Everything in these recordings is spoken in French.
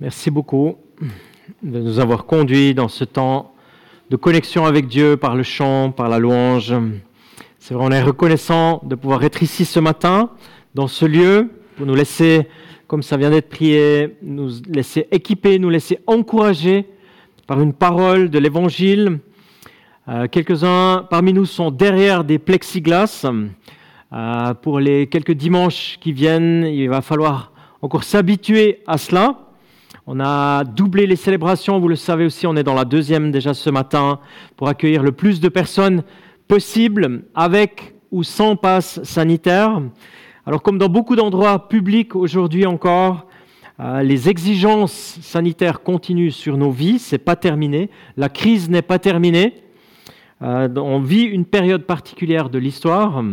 Merci beaucoup de nous avoir conduits dans ce temps de connexion avec Dieu par le chant, par la louange. C'est vrai, on est reconnaissant de pouvoir être ici ce matin, dans ce lieu, pour nous laisser, comme ça vient d'être prié, nous laisser équiper, nous laisser encourager par une parole de l'Évangile. Euh, quelques-uns parmi nous sont derrière des plexiglas. Euh, pour les quelques dimanches qui viennent, il va falloir encore s'habituer à cela. On a doublé les célébrations, vous le savez aussi, on est dans la deuxième déjà ce matin pour accueillir le plus de personnes possible avec ou sans passe sanitaire. Alors comme dans beaucoup d'endroits publics aujourd'hui encore, euh, les exigences sanitaires continuent sur nos vies, c'est pas terminé, la crise n'est pas terminée. Euh, on vit une période particulière de l'histoire.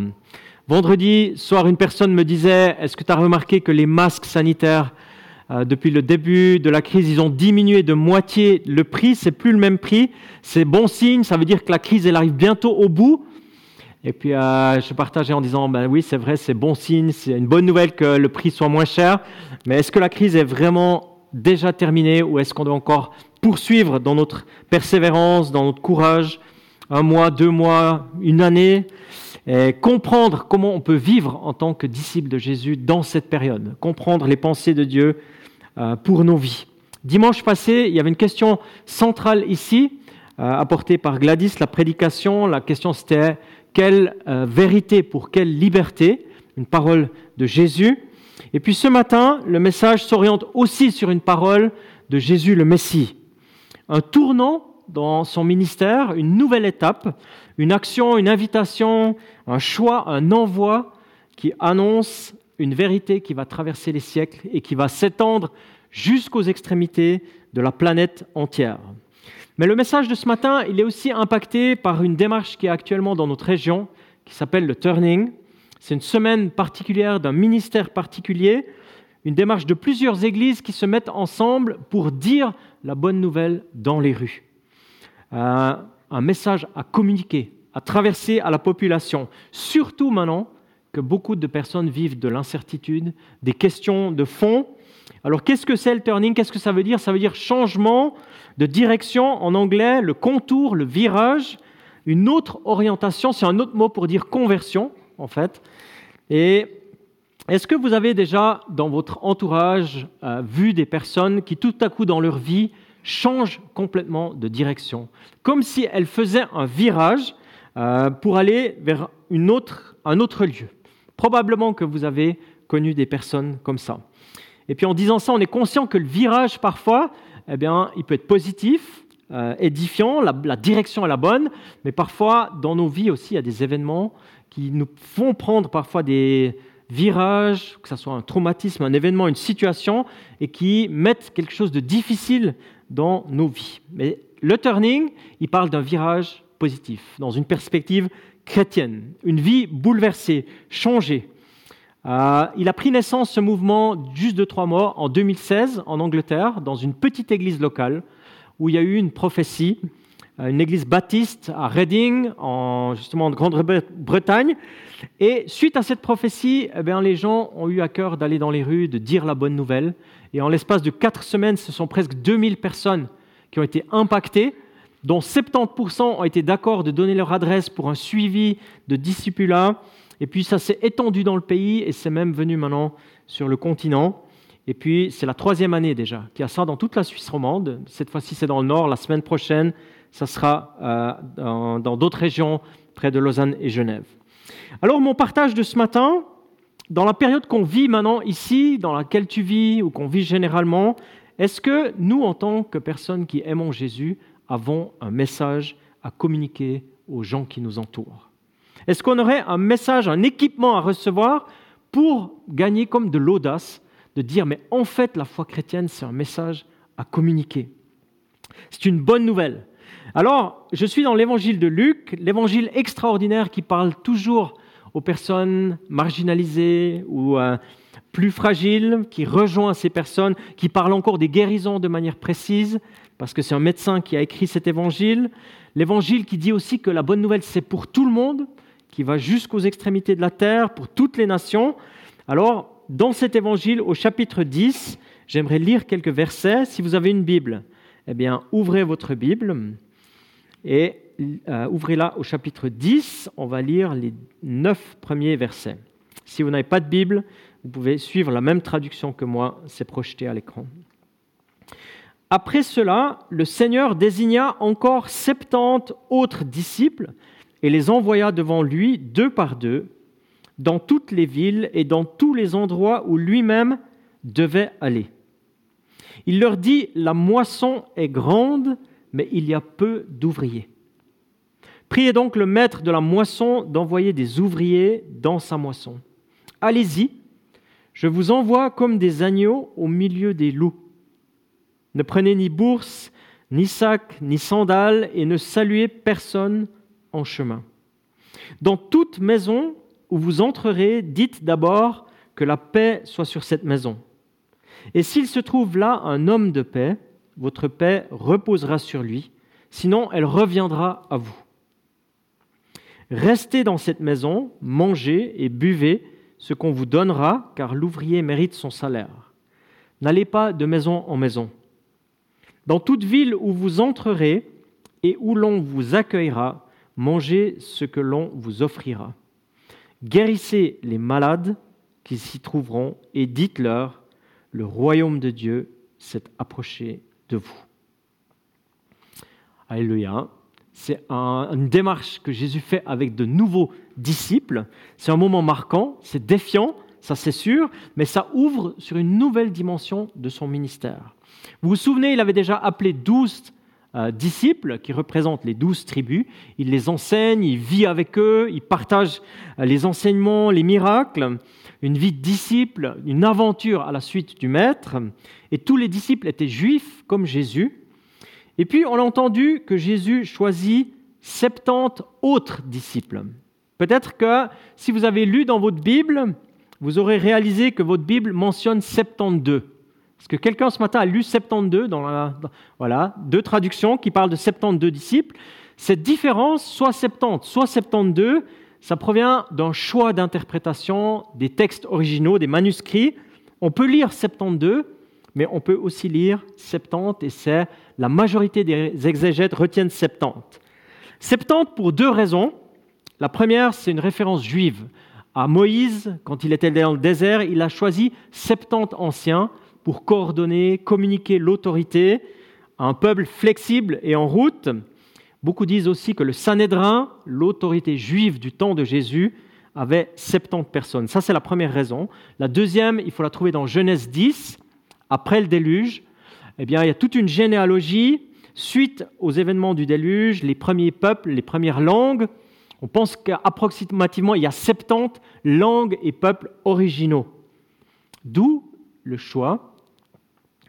Vendredi soir, une personne me disait, est-ce que tu as remarqué que les masques sanitaires depuis le début de la crise, ils ont diminué de moitié le prix. C'est plus le même prix. C'est bon signe. Ça veut dire que la crise, elle arrive bientôt au bout. Et puis, euh, je partageais en disant, ben oui, c'est vrai, c'est bon signe. C'est une bonne nouvelle que le prix soit moins cher. Mais est-ce que la crise est vraiment déjà terminée ou est-ce qu'on doit encore poursuivre dans notre persévérance, dans notre courage, un mois, deux mois, une année, et comprendre comment on peut vivre en tant que disciple de Jésus dans cette période, comprendre les pensées de Dieu, euh, pour nos vies. Dimanche passé, il y avait une question centrale ici, euh, apportée par Gladys, la prédication. La question c'était quelle euh, vérité pour quelle liberté? Une parole de Jésus. Et puis ce matin, le message s'oriente aussi sur une parole de Jésus le Messie. Un tournant dans son ministère, une nouvelle étape, une action, une invitation, un choix, un envoi qui annonce une vérité qui va traverser les siècles et qui va s'étendre jusqu'aux extrémités de la planète entière. Mais le message de ce matin, il est aussi impacté par une démarche qui est actuellement dans notre région, qui s'appelle le Turning. C'est une semaine particulière d'un ministère particulier, une démarche de plusieurs églises qui se mettent ensemble pour dire la bonne nouvelle dans les rues. Euh, un message à communiquer, à traverser à la population, surtout maintenant que beaucoup de personnes vivent de l'incertitude, des questions de fond. Alors qu'est-ce que c'est le turning? Qu'est-ce que ça veut dire? Ça veut dire changement de direction en anglais, le contour, le virage, une autre orientation, c'est un autre mot pour dire conversion en fait. Et est-ce que vous avez déjà dans votre entourage euh, vu des personnes qui tout à coup dans leur vie changent complètement de direction, comme si elles faisaient un virage euh, pour aller vers une un autre lieu Probablement que vous avez connu des personnes comme ça. Et puis en disant ça, on est conscient que le virage, parfois, eh bien, il peut être positif, euh, édifiant, la, la, direction est la bonne, mais parfois, dans nos vies aussi, il y a des événements qui nous font prendre parfois des virages, que ce soit un traumatisme, un événement, une situation, et qui mettent quelque chose de difficile dans nos vies. Mais le turning, il parle d'un virage positif, dans une perspective chrétienne, une vie bouleversée, changée. Euh, il a pris naissance, ce mouvement, juste de trois mois, en 2016, en Angleterre, dans une petite église locale, où il y a eu une prophétie, euh, une église baptiste à Reading, en, justement en Grande-Bretagne. Et suite à cette prophétie, eh bien, les gens ont eu à cœur d'aller dans les rues, de dire la bonne nouvelle. Et en l'espace de quatre semaines, ce sont presque 2000 personnes qui ont été impactées dont 70% ont été d'accord de donner leur adresse pour un suivi de discipulat. Et puis ça s'est étendu dans le pays et c'est même venu maintenant sur le continent. Et puis c'est la troisième année déjà qu'il y a ça dans toute la Suisse romande. Cette fois-ci c'est dans le nord. La semaine prochaine, ça sera euh, dans d'autres régions près de Lausanne et Genève. Alors mon partage de ce matin, dans la période qu'on vit maintenant ici, dans laquelle tu vis ou qu'on vit généralement, est-ce que nous, en tant que personnes qui aimons Jésus, avons un message à communiquer aux gens qui nous entourent. Est-ce qu'on aurait un message, un équipement à recevoir pour gagner comme de l'audace de dire mais en fait la foi chrétienne c'est un message à communiquer? C'est une bonne nouvelle. Alors, je suis dans l'évangile de Luc, l'évangile extraordinaire qui parle toujours aux personnes marginalisées ou euh, plus fragiles, qui rejoint ces personnes, qui parle encore des guérisons de manière précise, parce que c'est un médecin qui a écrit cet évangile. L'évangile qui dit aussi que la bonne nouvelle, c'est pour tout le monde, qui va jusqu'aux extrémités de la terre, pour toutes les nations. Alors, dans cet évangile, au chapitre 10, j'aimerais lire quelques versets. Si vous avez une Bible, eh bien, ouvrez votre Bible et euh, ouvrez-la au chapitre 10. On va lire les neuf premiers versets. Si vous n'avez pas de Bible, vous pouvez suivre la même traduction que moi, c'est projeté à l'écran. Après cela, le Seigneur désigna encore septante autres disciples et les envoya devant lui deux par deux dans toutes les villes et dans tous les endroits où lui-même devait aller. Il leur dit, la moisson est grande, mais il y a peu d'ouvriers. Priez donc le maître de la moisson d'envoyer des ouvriers dans sa moisson. Allez-y, je vous envoie comme des agneaux au milieu des loups. Ne prenez ni bourse, ni sac, ni sandales, et ne saluez personne en chemin. Dans toute maison où vous entrerez, dites d'abord que la paix soit sur cette maison. Et s'il se trouve là un homme de paix, votre paix reposera sur lui, sinon elle reviendra à vous. Restez dans cette maison, mangez et buvez ce qu'on vous donnera, car l'ouvrier mérite son salaire. N'allez pas de maison en maison. Dans toute ville où vous entrerez et où l'on vous accueillera, mangez ce que l'on vous offrira. Guérissez les malades qui s'y trouveront et dites-leur, le royaume de Dieu s'est approché de vous. Alléluia. C'est une démarche que Jésus fait avec de nouveaux disciples. C'est un moment marquant, c'est défiant, ça c'est sûr, mais ça ouvre sur une nouvelle dimension de son ministère. Vous vous souvenez, il avait déjà appelé douze euh, disciples qui représentent les douze tribus. Il les enseigne, il vit avec eux, il partage euh, les enseignements, les miracles, une vie de disciple, une aventure à la suite du Maître. Et tous les disciples étaient juifs comme Jésus. Et puis on a entendu que Jésus choisit 70 autres disciples. Peut-être que si vous avez lu dans votre Bible, vous aurez réalisé que votre Bible mentionne 72. Est-ce que quelqu'un ce matin a lu 72 dans la, voilà, deux traductions qui parlent de 72 disciples Cette différence, soit 70, soit 72, ça provient d'un choix d'interprétation des textes originaux, des manuscrits. On peut lire 72, mais on peut aussi lire 70, et c'est la majorité des exégètes retiennent 70. 70 pour deux raisons. La première, c'est une référence juive. À Moïse, quand il était dans le désert, il a choisi 70 anciens pour coordonner, communiquer l'autorité à un peuple flexible et en route. Beaucoup disent aussi que le Sanhédrin, l'autorité juive du temps de Jésus, avait 70 personnes. Ça, c'est la première raison. La deuxième, il faut la trouver dans Genèse 10, après le déluge. Eh bien, il y a toute une généalogie suite aux événements du déluge, les premiers peuples, les premières langues. On pense qu'approximativement, il y a 70 langues et peuples originaux. D'où le choix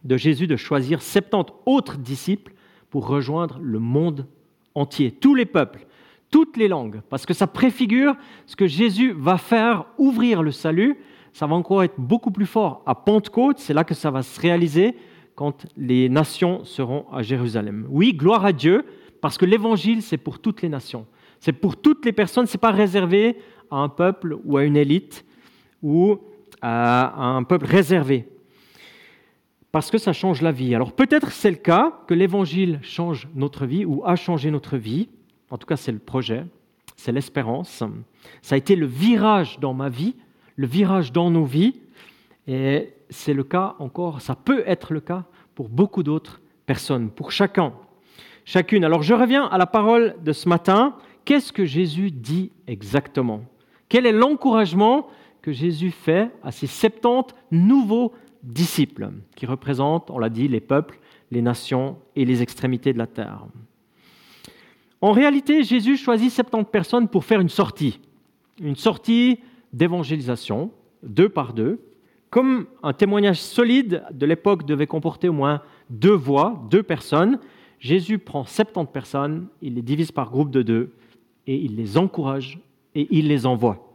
de Jésus de choisir 70 autres disciples pour rejoindre le monde entier, tous les peuples, toutes les langues, parce que ça préfigure ce que Jésus va faire, ouvrir le salut. Ça va encore être beaucoup plus fort à Pentecôte, c'est là que ça va se réaliser quand les nations seront à Jérusalem. Oui, gloire à Dieu, parce que l'évangile, c'est pour toutes les nations. C'est pour toutes les personnes, ce n'est pas réservé à un peuple ou à une élite ou à un peuple réservé parce que ça change la vie. Alors peut-être c'est le cas que l'Évangile change notre vie ou a changé notre vie. En tout cas, c'est le projet, c'est l'espérance. Ça a été le virage dans ma vie, le virage dans nos vies. Et c'est le cas encore, ça peut être le cas pour beaucoup d'autres personnes, pour chacun, chacune. Alors je reviens à la parole de ce matin. Qu'est-ce que Jésus dit exactement? Quel est l'encouragement que Jésus fait à ces 70 nouveaux disciples, qui représentent, on l'a dit, les peuples, les nations et les extrémités de la terre. En réalité, Jésus choisit 70 personnes pour faire une sortie, une sortie d'évangélisation, deux par deux. Comme un témoignage solide de l'époque devait comporter au moins deux voix, deux personnes, Jésus prend 70 personnes, il les divise par groupe de deux, et il les encourage et il les envoie.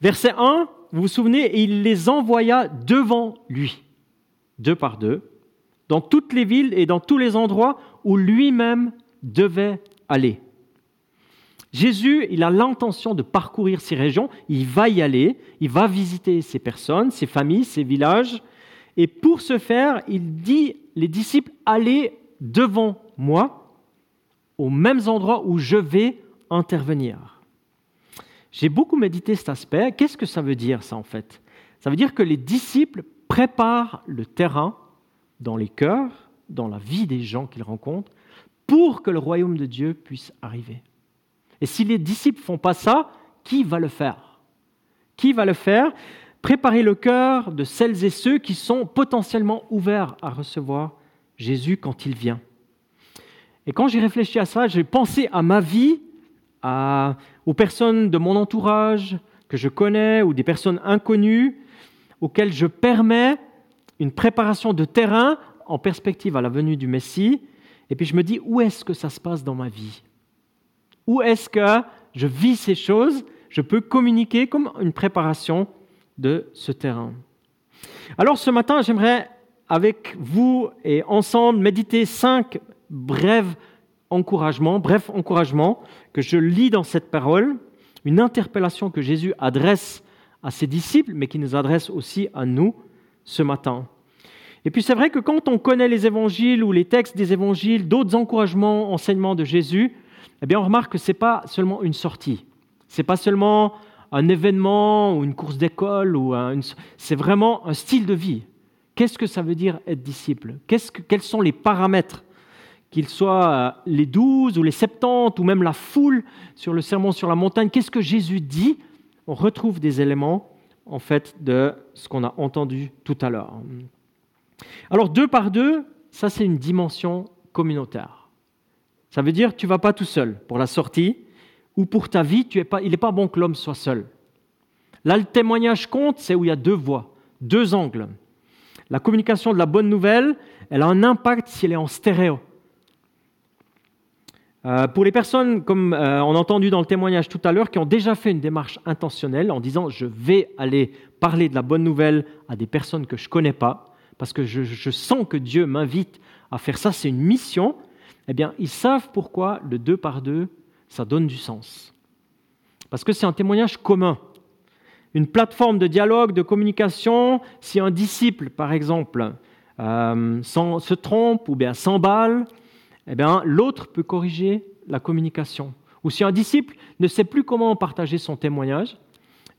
Verset 1, vous vous souvenez, il les envoya devant lui, deux par deux, dans toutes les villes et dans tous les endroits où lui-même devait aller. Jésus, il a l'intention de parcourir ces régions, il va y aller, il va visiter ces personnes, ces familles, ces villages, Et pour ce faire, il dit, les disciples, allez devant moi aux mêmes endroits où je vais intervenir. J'ai beaucoup médité cet aspect. Qu'est-ce que ça veut dire ça en fait? Ça veut dire que les disciples préparent le terrain dans les cœurs, dans la vie des gens qu'ils rencontrent, pour que le royaume de Dieu puisse arriver. Et si les disciples ne font pas ça, qui va le faire? Qui va le faire? Préparer le cœur de celles et ceux qui sont potentiellement ouverts à recevoir Jésus quand il vient. Et quand j'ai réfléchi à ça, j'ai pensé à ma vie, aux personnes de mon entourage que je connais ou des personnes inconnues auxquelles je permets une préparation de terrain en perspective à la venue du Messie. Et puis je me dis, où est-ce que ça se passe dans ma vie? Où est-ce que je vis ces choses? Je peux communiquer comme une préparation de ce terrain. Alors ce matin, j'aimerais avec vous et ensemble méditer cinq brefs encouragements, brefs encouragements que je lis dans cette parole, une interpellation que Jésus adresse à ses disciples, mais qui nous adresse aussi à nous ce matin. Et puis c'est vrai que quand on connaît les évangiles ou les textes des évangiles, d'autres encouragements, enseignements de Jésus, eh bien on remarque que ce n'est pas seulement une sortie, ce n'est pas seulement un événement ou une course d'école, ou c'est vraiment un style de vie. Qu'est-ce que ça veut dire être disciple? Quels sont les paramètres Qu'ils soient euh, les douze ou les septante ou même la foule sur le sermon sur la montagne, qu'est-ce que Jésus dit? On retrouve des éléments en fait de ce qu'on a entendu tout à l'heure. Alors deux par deux, ça c'est une dimension communautaire. Ça veut dire tu vas pas tout seul pour la sortie, ou pour ta vie, il n'est pas bon que l'homme soit seul. Là, le témoignage compte, c'est où il y a deux voix, deux angles. La communication de la bonne nouvelle, elle a un impact si elle est en stéréo. Euh, pour les personnes, comme euh, on a entendu dans le témoignage tout à l'heure, qui ont déjà fait une démarche intentionnelle en disant je vais aller parler de la bonne nouvelle à des personnes que je ne connais pas, parce que je, sens que Dieu m'invite à faire ça, c'est une mission, eh bien, ils savent pourquoi le deux par deux ça donne du sens. Parce que c'est un témoignage commun. Une plateforme de dialogue, de communication, si un disciple, par exemple, euh, se trompe ou bien s'emballe, eh bien, l'autre peut corriger la communication. Ou si un disciple ne sait plus comment partager son témoignage,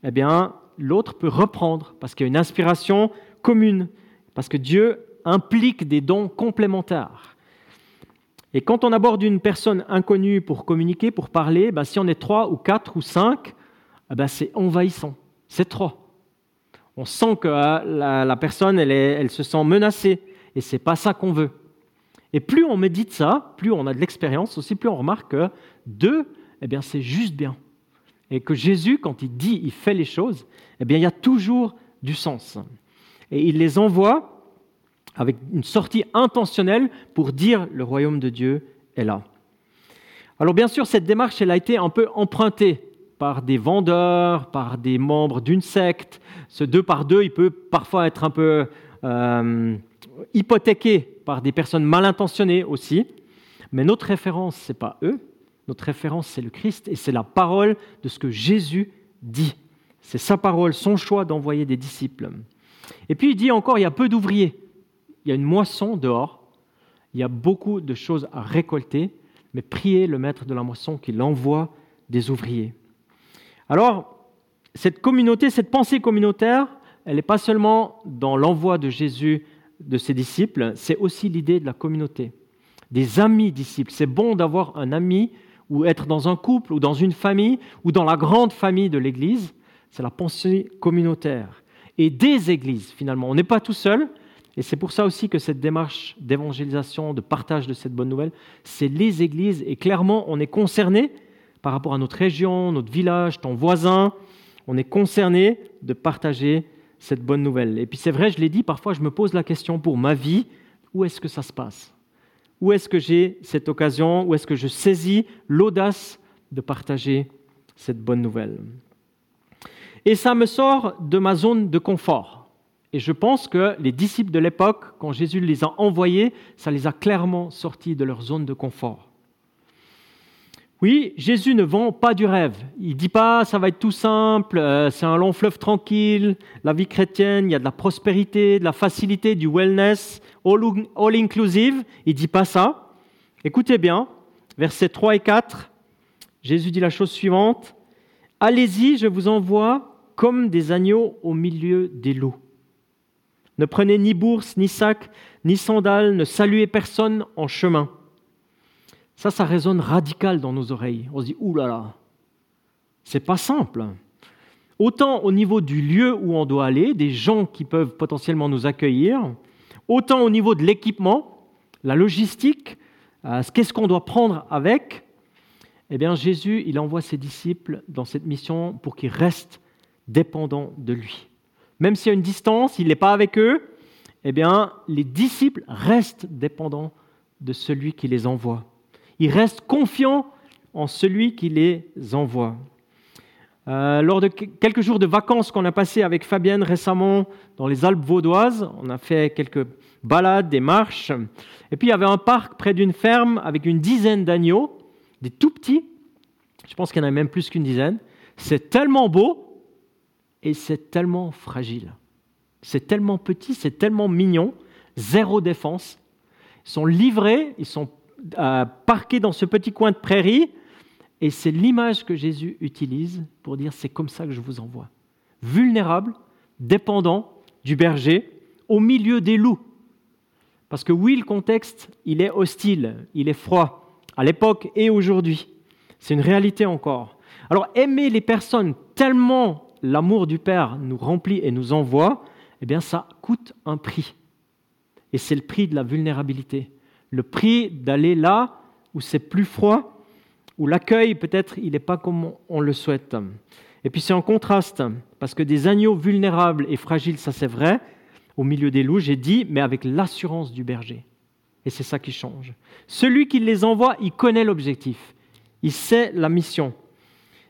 eh bien, l'autre peut reprendre parce qu'il y a une inspiration commune, parce que Dieu implique des dons complémentaires. Et quand on aborde une personne inconnue pour communiquer, pour parler, ben, si on est trois ou quatre ou cinq, ben c'est envahissant. C'est trop. On sent que euh, la, personne, elle, elle, se sent menacée. Et c'est pas ça qu'on veut. Et plus on médite ça, plus on a de l'expérience aussi, plus on remarque que deux, eh bien, c'est juste bien. Et que Jésus, quand il dit, il fait les choses, eh bien, il y a toujours du sens. Et il les envoie avec une sortie intentionnelle pour dire le royaume de Dieu est là. Alors bien sûr, cette démarche, elle a été un peu empruntée par des vendeurs, par des membres d'une secte. Ce deux par deux, il peut parfois être un peu euh, hypothéqué par des personnes mal intentionnées aussi. Mais notre référence, ce n'est pas eux. Notre référence, c'est le Christ et c'est la parole de ce que Jésus dit. C'est sa parole, son choix d'envoyer des disciples. Et puis il dit encore, il y a peu d'ouvriers il y a une moisson dehors, il y a beaucoup de choses à récolter, mais priez le maître de la moisson qu'il envoie des ouvriers. Alors, cette communauté, cette pensée communautaire, elle n'est pas seulement dans l'envoi de Jésus de ses disciples, c'est aussi l'idée de la communauté, des amis disciples. C'est bon d'avoir un ami ou être dans un couple ou dans une famille ou dans la grande famille de l'Église. C'est la pensée communautaire. Et des églises, finalement. On n'est pas tout seul, et c'est pour ça aussi que cette démarche d'évangélisation, de partage de cette bonne nouvelle, c'est les églises. Et clairement, on est concerné par rapport à notre région, notre village, ton voisin. On est concerné de partager cette bonne nouvelle. Et puis c'est vrai, je l'ai dit, parfois je me pose la question pour ma vie, où est-ce que ça se passe? Où est-ce que j'ai cette occasion? Où est-ce que je saisis l'audace de partager cette bonne nouvelle? Et ça me sort de ma zone de confort. Et je pense que les disciples de l'époque, quand Jésus les a envoyés, ça les a clairement sortis de leur zone de confort. Oui, Jésus ne vend pas du rêve. Il dit pas ça va être tout simple, euh, c'est un long fleuve tranquille, la vie chrétienne, il y a de la prospérité, de la facilité, du wellness, all, all inclusive. Il dit pas ça. Écoutez bien, versets 3 et 4, Jésus dit la chose suivante Allez-y, je vous envoie comme des agneaux au milieu des loups. Ne prenez ni bourse, ni sac, ni sandales, ne saluez personne en chemin. Ça, ça résonne radical dans nos oreilles. On se dit, oulala, là là, c'est pas simple. Autant au niveau du lieu où on doit aller, des gens qui peuvent potentiellement nous accueillir, autant au niveau de l'équipement, la logistique, euh, qu'est-ce qu'on doit prendre avec. Eh bien, Jésus, il envoie ses disciples dans cette mission pour qu'ils restent dépendants de lui. Même s'il y a une distance, il n'est pas avec eux, eh bien, les disciples restent dépendants de celui qui les envoie. Ils restent confiants en celui qui les envoie. Euh, lors de quelques jours de vacances qu'on a passé avec Fabienne récemment dans les Alpes vaudoises, on a fait quelques balades, des marches, et puis il y avait un parc près d'une ferme avec une dizaine d'agneaux, des tout petits, je pense qu'il y en a même plus qu'une dizaine. C'est tellement beau et c'est tellement fragile. C'est tellement petit, c'est tellement mignon, zéro défense. Ils sont livrés, ils sont parqué dans ce petit coin de prairie. Et c'est l'image que Jésus utilise pour dire c'est comme ça que je vous envoie. Vulnérable, dépendant du berger, au milieu des loups. Parce que oui, le contexte, il est hostile, il est froid, à l'époque et aujourd'hui. C'est une réalité encore. Alors aimer les personnes tellement l'amour du Père nous remplit et nous envoie, eh bien ça coûte un prix. Et c'est le prix de la vulnérabilité le prix d'aller là où c'est plus froid, où l'accueil peut-être il n'est pas comme on le souhaite. Et puis c'est en contraste, parce que des agneaux vulnérables et fragiles, ça c'est vrai, au milieu des loups, j'ai dit, mais avec l'assurance du berger. Et c'est ça qui change. Celui qui les envoie, il connaît l'objectif, il sait la mission.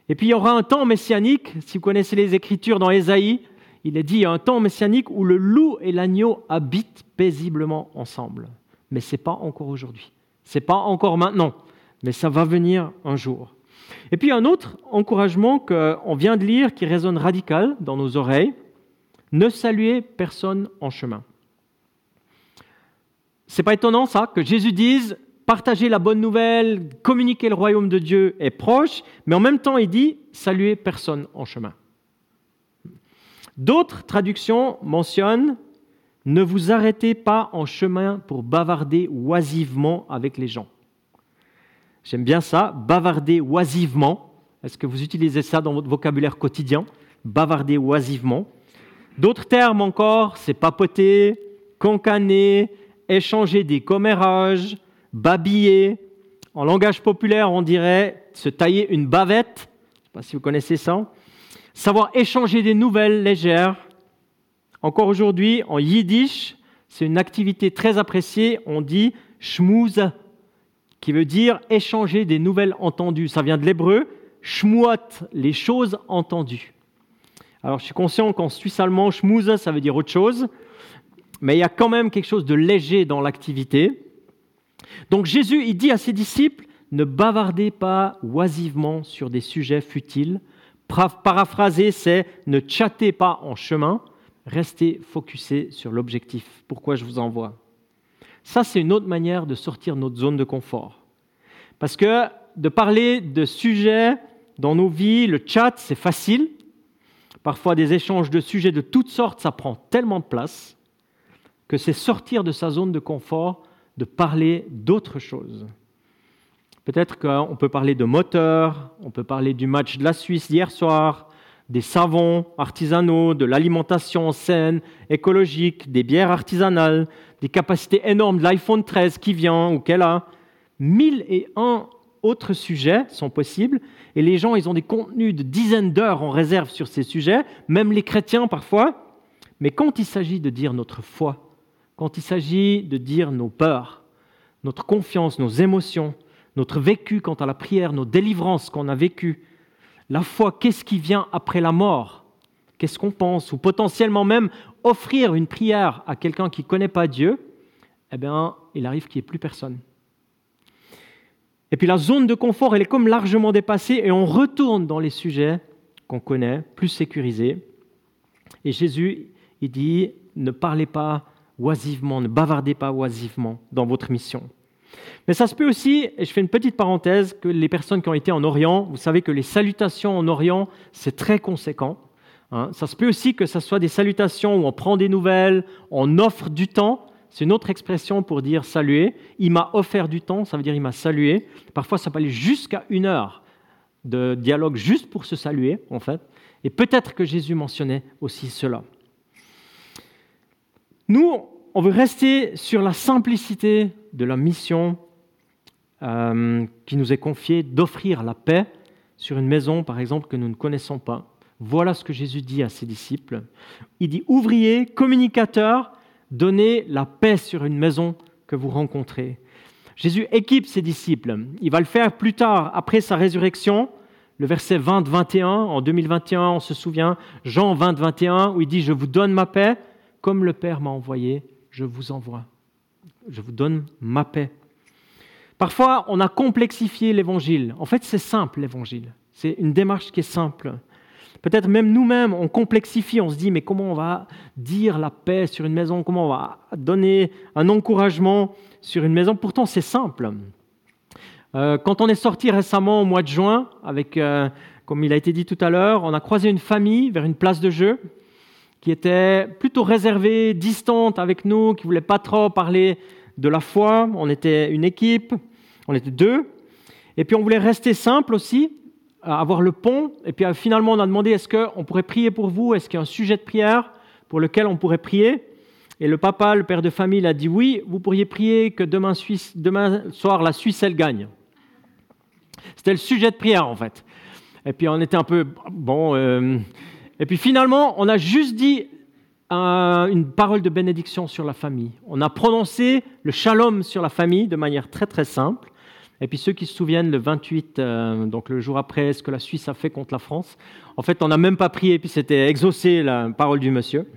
Et puis il y aura un temps messianique, si vous connaissez les Écritures dans Ésaïe, il est dit, il y a un temps messianique où le loup et l'agneau habitent paisiblement ensemble mais ce n'est pas encore aujourd'hui. Ce n'est pas encore maintenant, mais ça va venir un jour. Et puis un autre encouragement qu'on vient de lire qui résonne radical dans nos oreilles, ne saluez personne en chemin. C'est pas étonnant ça que Jésus dise partagez la bonne nouvelle, communiquez le royaume de Dieu est proche, mais en même temps il dit saluez personne en chemin. D'autres traductions mentionnent ne vous arrêtez pas en chemin pour bavarder oisivement avec les gens. J'aime bien ça, bavarder oisivement. Est-ce que vous utilisez ça dans votre vocabulaire quotidien? Bavarder oisivement. D'autres termes encore, c'est papoter, cancaner, échanger des commérages, babiller. En langage populaire, on dirait se tailler une bavette. Je ne sais pas si vous connaissez ça. Savoir échanger des nouvelles légères, encore aujourd'hui, en yiddish, c'est une activité très appréciée. On dit shmuz, qui veut dire échanger des nouvelles entendues. Ça vient de l'hébreu, shmuat, les choses entendues. Alors je suis conscient qu'en suisse allemand, shmuz, ça veut dire autre chose, mais il y a quand même quelque chose de léger dans l'activité. Donc Jésus, il dit à ses disciples, ne bavardez pas oisivement sur des sujets futiles. Paraphraser, c'est ne chattez pas en chemin. Restez focusé sur l'objectif. Pourquoi je vous envoie? Ça, c'est une autre manière de sortir de notre zone de confort. Parce que de parler de sujets dans nos vies, le chat, c'est facile. Parfois, des échanges de sujets de toutes sortes, ça prend tellement de place que c'est sortir de sa zone de confort de parler d'autres choses. Peut-être qu'on peut parler de moteur, on peut parler du match de la Suisse d'hier soir, des savons artisanaux, de l'alimentation saine, écologique, des bières artisanales, des capacités énormes de l'iPhone 13 qui vient ou qu'elle a. Mille et un autres sujets sont possibles et les gens, ils ont des contenus de dizaines d'heures en réserve sur ces sujets, même les chrétiens parfois. Mais quand il s'agit de dire notre foi, quand il s'agit de dire nos peurs, notre confiance, nos émotions, notre vécu quant à la prière, nos délivrances qu'on a vécues, la foi, qu'est-ce qui vient après la mort? Qu'est-ce qu'on pense? Ou potentiellement même offrir une prière à quelqu'un qui ne connaît pas Dieu, eh bien, il arrive qu'il n'y ait plus personne. Et puis la zone de confort, elle est comme largement dépassée et on retourne dans les sujets qu'on connaît, plus sécurisés. Et Jésus, il dit, ne parlez pas oisivement, ne bavardez pas oisivement dans votre mission. Mais ça se peut aussi, et je fais une petite parenthèse, que les personnes qui ont été en Orient, vous savez que les salutations en Orient, c'est très conséquent. Hein. Ça se peut aussi que ce soit des salutations où on prend des nouvelles, on offre du temps. C'est une autre expression pour dire saluer. Il m'a offert du temps, ça veut dire il m'a salué. Parfois, ça peut aller jusqu'à une heure de dialogue juste pour se saluer, en fait. Et peut-être que Jésus mentionnait aussi cela. Nous, on veut rester sur la simplicité de la mission euh, qui nous est confiée d'offrir la paix sur une maison, par exemple, que nous ne connaissons pas. Voilà ce que Jésus dit à ses disciples. Il dit, ouvriers, communicateurs, donnez la paix sur une maison que vous rencontrez. Jésus équipe ses disciples. Il va le faire plus tard, après sa résurrection. Le verset 20-21, en 2021, on se souvient, Jean 20-21, où il dit, je vous donne ma paix, comme le Père m'a envoyé, je vous envoie. Je vous donne ma paix. Parfois, on a complexifié l'évangile. En fait, c'est simple, l'évangile. C'est une démarche qui est simple. Peut-être même nous-mêmes, on complexifie, on se dit, mais comment on va dire la paix sur une maison? Comment on va donner un encouragement sur une maison? Pourtant, c'est simple. Euh, quand on est sorti récemment au mois de juin, avec, euh, comme il a été dit tout à l'heure, on a croisé une famille vers une place de jeu qui était plutôt réservée, distante avec nous, qui ne voulait pas trop parler de la foi. On était une équipe, on était deux. Et puis on voulait rester simple aussi, avoir le pont. Et puis finalement, on a demandé est-ce qu'on pourrait prier pour vous? Est-ce qu'il y a un sujet de prière pour lequel on pourrait prier? Et le papa, le père de famille, a dit oui, vous pourriez prier que demain, demain soir, la Suisse, elle gagne. C'était le sujet de prière en fait. Et puis on était un peu, bon, euh, et puis finalement, on a juste dit une parole de bénédiction sur la famille. On a prononcé le shalom sur la famille de manière très très simple. Et puis ceux qui se souviennent, le 28, euh, donc le jour après, ce que la Suisse a fait contre la France, en fait, on n'a même pas prié, puis c'était exaucé la parole du monsieur.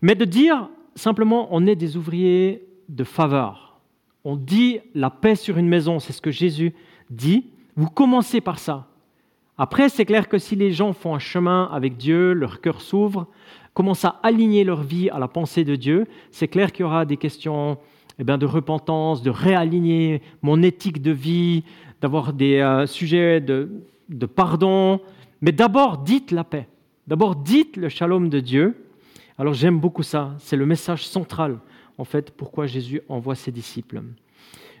Mais de dire simplement, on est des ouvriers de faveur. On dit la paix sur une maison, c'est ce que Jésus dit. Vous commencez par ça. Après, c'est clair que si les gens font un chemin avec Dieu, leur cœur s'ouvre, commencent à aligner leur vie à la pensée de Dieu, c'est clair qu'il y aura des questions eh bien, de repentance, de réaligner mon éthique de vie, d'avoir des euh, sujets de, de pardon. Mais d'abord, dites la paix. D'abord, dites le shalom de Dieu. Alors j'aime beaucoup ça. C'est le message central, en fait, pourquoi Jésus envoie ses disciples.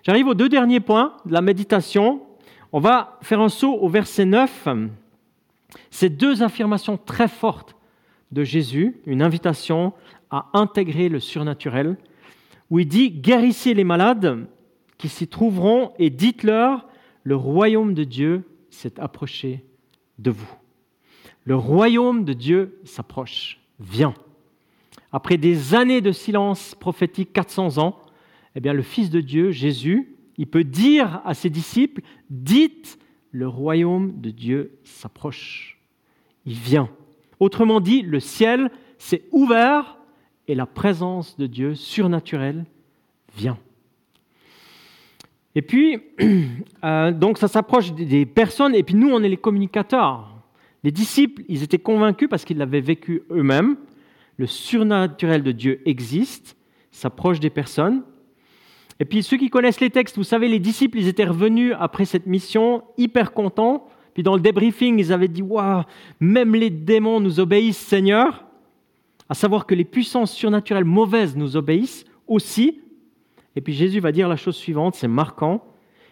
J'arrive aux deux derniers points de la méditation. On va faire un saut au verset 9. Ces deux affirmations très fortes de Jésus, une invitation à intégrer le surnaturel, où il dit Guérissez les malades qui s'y trouveront et dites-leur Le royaume de Dieu s'est approché de vous. Le royaume de Dieu s'approche, viens. Après des années de silence prophétique, 400 ans, eh bien, le Fils de Dieu, Jésus, il peut dire à ses disciples, dites, le royaume de Dieu s'approche. Il vient. Autrement dit, le ciel s'est ouvert et la présence de Dieu surnaturelle vient. Et puis, euh, donc ça s'approche des personnes, et puis nous, on est les communicateurs. Les disciples, ils étaient convaincus parce qu'ils l'avaient vécu eux-mêmes. Le surnaturel de Dieu existe, s'approche des personnes. Et puis ceux qui connaissent les textes, vous savez, les disciples, ils étaient revenus après cette mission hyper contents. Puis dans le débriefing, ils avaient dit Waouh, même les démons nous obéissent, Seigneur. À savoir que les puissances surnaturelles mauvaises nous obéissent aussi. Et puis Jésus va dire la chose suivante, c'est marquant.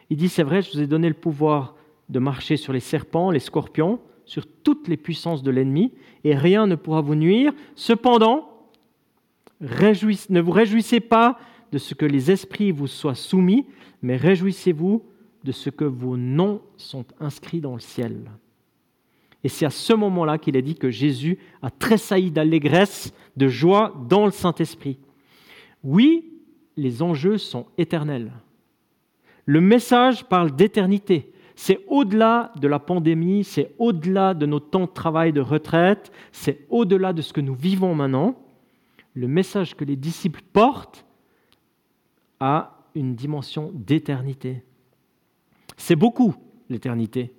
Il dit C'est vrai, je vous ai donné le pouvoir de marcher sur les serpents, les scorpions, sur toutes les puissances de l'ennemi, et rien ne pourra vous nuire. Cependant, ne vous réjouissez pas de ce que les esprits vous soient soumis, mais réjouissez-vous de ce que vos noms sont inscrits dans le ciel. Et c'est à ce moment-là qu'il est dit que Jésus a tressailli d'allégresse, de joie dans le Saint-Esprit. Oui, les enjeux sont éternels. Le message parle d'éternité. C'est au-delà de la pandémie, c'est au-delà de nos temps de travail de retraite, c'est au-delà de ce que nous vivons maintenant. Le message que les disciples portent, a une dimension d'éternité. C'est beaucoup, l'éternité.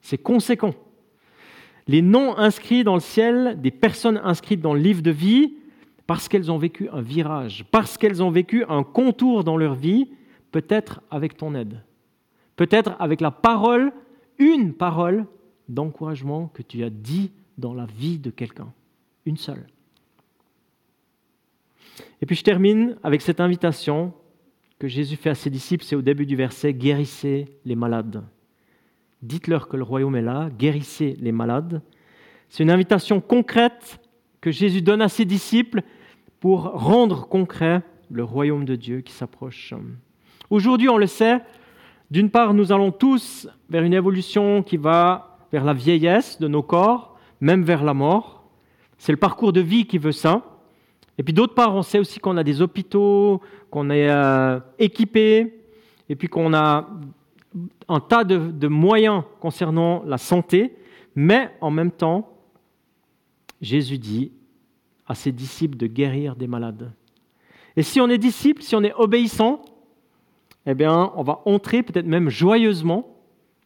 C'est conséquent. Les noms inscrits dans le ciel, des personnes inscrites dans le livre de vie, parce qu'elles ont vécu un virage, parce qu'elles ont vécu un contour dans leur vie, peut-être avec ton aide, peut-être avec la parole, une parole d'encouragement que tu as dit dans la vie de quelqu'un, une seule. Et puis je termine avec cette invitation que Jésus fait à ses disciples, c'est au début du verset, guérissez les malades. Dites-leur que le royaume est là, guérissez les malades. C'est une invitation concrète que Jésus donne à ses disciples pour rendre concret le royaume de Dieu qui s'approche. Aujourd'hui, on le sait, d'une part, nous allons tous vers une évolution qui va vers la vieillesse de nos corps, même vers la mort. C'est le parcours de vie qui veut ça. Et puis d'autre part, on sait aussi qu'on a des hôpitaux, qu'on est euh, équipés, et puis qu'on a un tas de moyens concernant la santé, mais en même temps, Jésus dit à ses disciples de guérir des malades. Et si on est disciple, si on est obéissant, eh bien, on va entrer peut-être même joyeusement,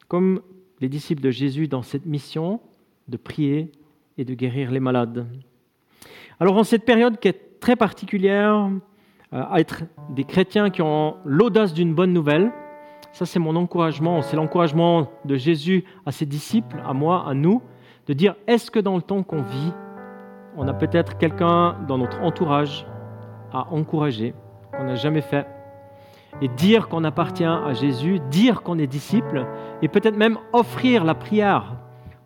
comme les disciples de Jésus, dans cette mission de prier et de guérir les malades. Alors, en cette période qui est très particulière, euh, à être des chrétiens qui ont l'audace d'une bonne nouvelle, ça c'est mon encouragement, c'est l'encouragement de Jésus à ses disciples, à moi, à nous, de dire est-ce que dans le temps qu'on vit, on a peut-être quelqu'un dans notre entourage à encourager, qu'on n'a jamais fait, et dire qu'on appartient à Jésus, dire qu'on est disciple, et peut-être même offrir la prière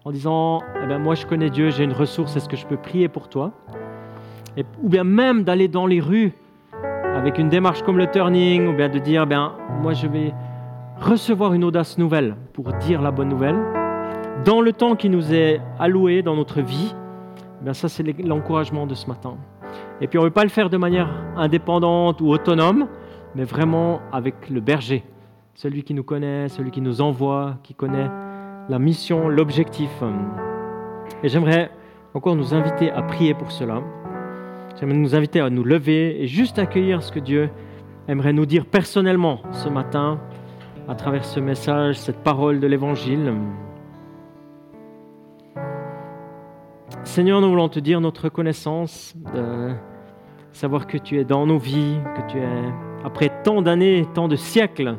en disant, eh bien, moi je connais Dieu, j'ai une ressource, est-ce que je peux prier pour toi? Ou bien même d'aller dans les rues avec une démarche comme le turning, ou bien de dire, eh moi je vais recevoir une audace nouvelle pour dire la bonne nouvelle, dans le temps qui nous est alloué dans notre vie, eh ça c'est l'encouragement de ce matin. Et puis on ne veut pas le faire de manière indépendante ou autonome, mais vraiment avec le berger, celui qui nous connaît, celui qui nous envoie, qui connaît la mission, l'objectif. Et j'aimerais encore nous inviter à prier pour cela. J'aimerais nous inviter à nous lever et juste accueillir ce que Dieu aimerait nous dire personnellement ce matin à travers ce message, cette parole de l'Évangile. Seigneur, nous voulons te dire notre reconnaissance de savoir que tu es dans nos vies, que tu es, après tant d'années, tant de siècles,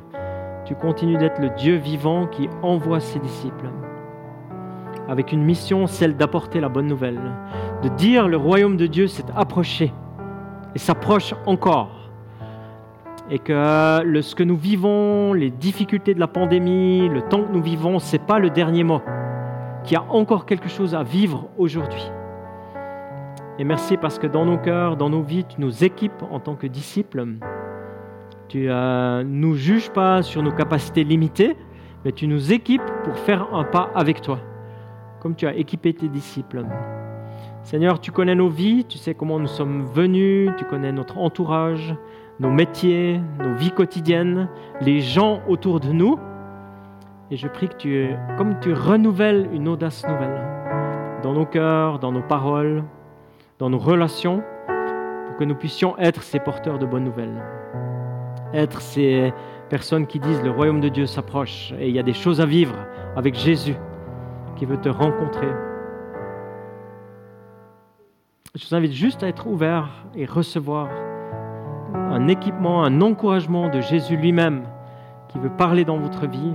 tu continues d'être le Dieu vivant qui envoie ses disciples avec une mission, celle d'apporter la bonne nouvelle, de dire le royaume de Dieu s'est approché et s'approche encore. Et que ce que nous vivons, les difficultés de la pandémie, le temps que nous vivons, ce n'est pas le dernier mot qu'il y a encore quelque chose à vivre aujourd'hui. Et merci parce que dans nos cœurs, dans nos vies, tu nous équipes en tant que disciples. Tu ne euh, nous juges pas sur nos capacités limitées, mais tu nous équipes pour faire un pas avec toi, comme tu as équipé tes disciples. Seigneur, tu connais nos vies, tu sais comment nous sommes venus, tu connais notre entourage, nos métiers, nos vies quotidiennes, les gens autour de nous. Et je prie que tu, comme tu renouvelles une audace nouvelle dans nos cœurs, dans nos paroles, dans nos relations, pour que nous puissions être ces porteurs de bonnes nouvelles. Être ces personnes qui disent le royaume de Dieu s'approche et il y a des choses à vivre avec Jésus qui veut te rencontrer. Je vous invite juste à être ouvert et recevoir un équipement, un encouragement de Jésus lui-même qui veut parler dans votre vie,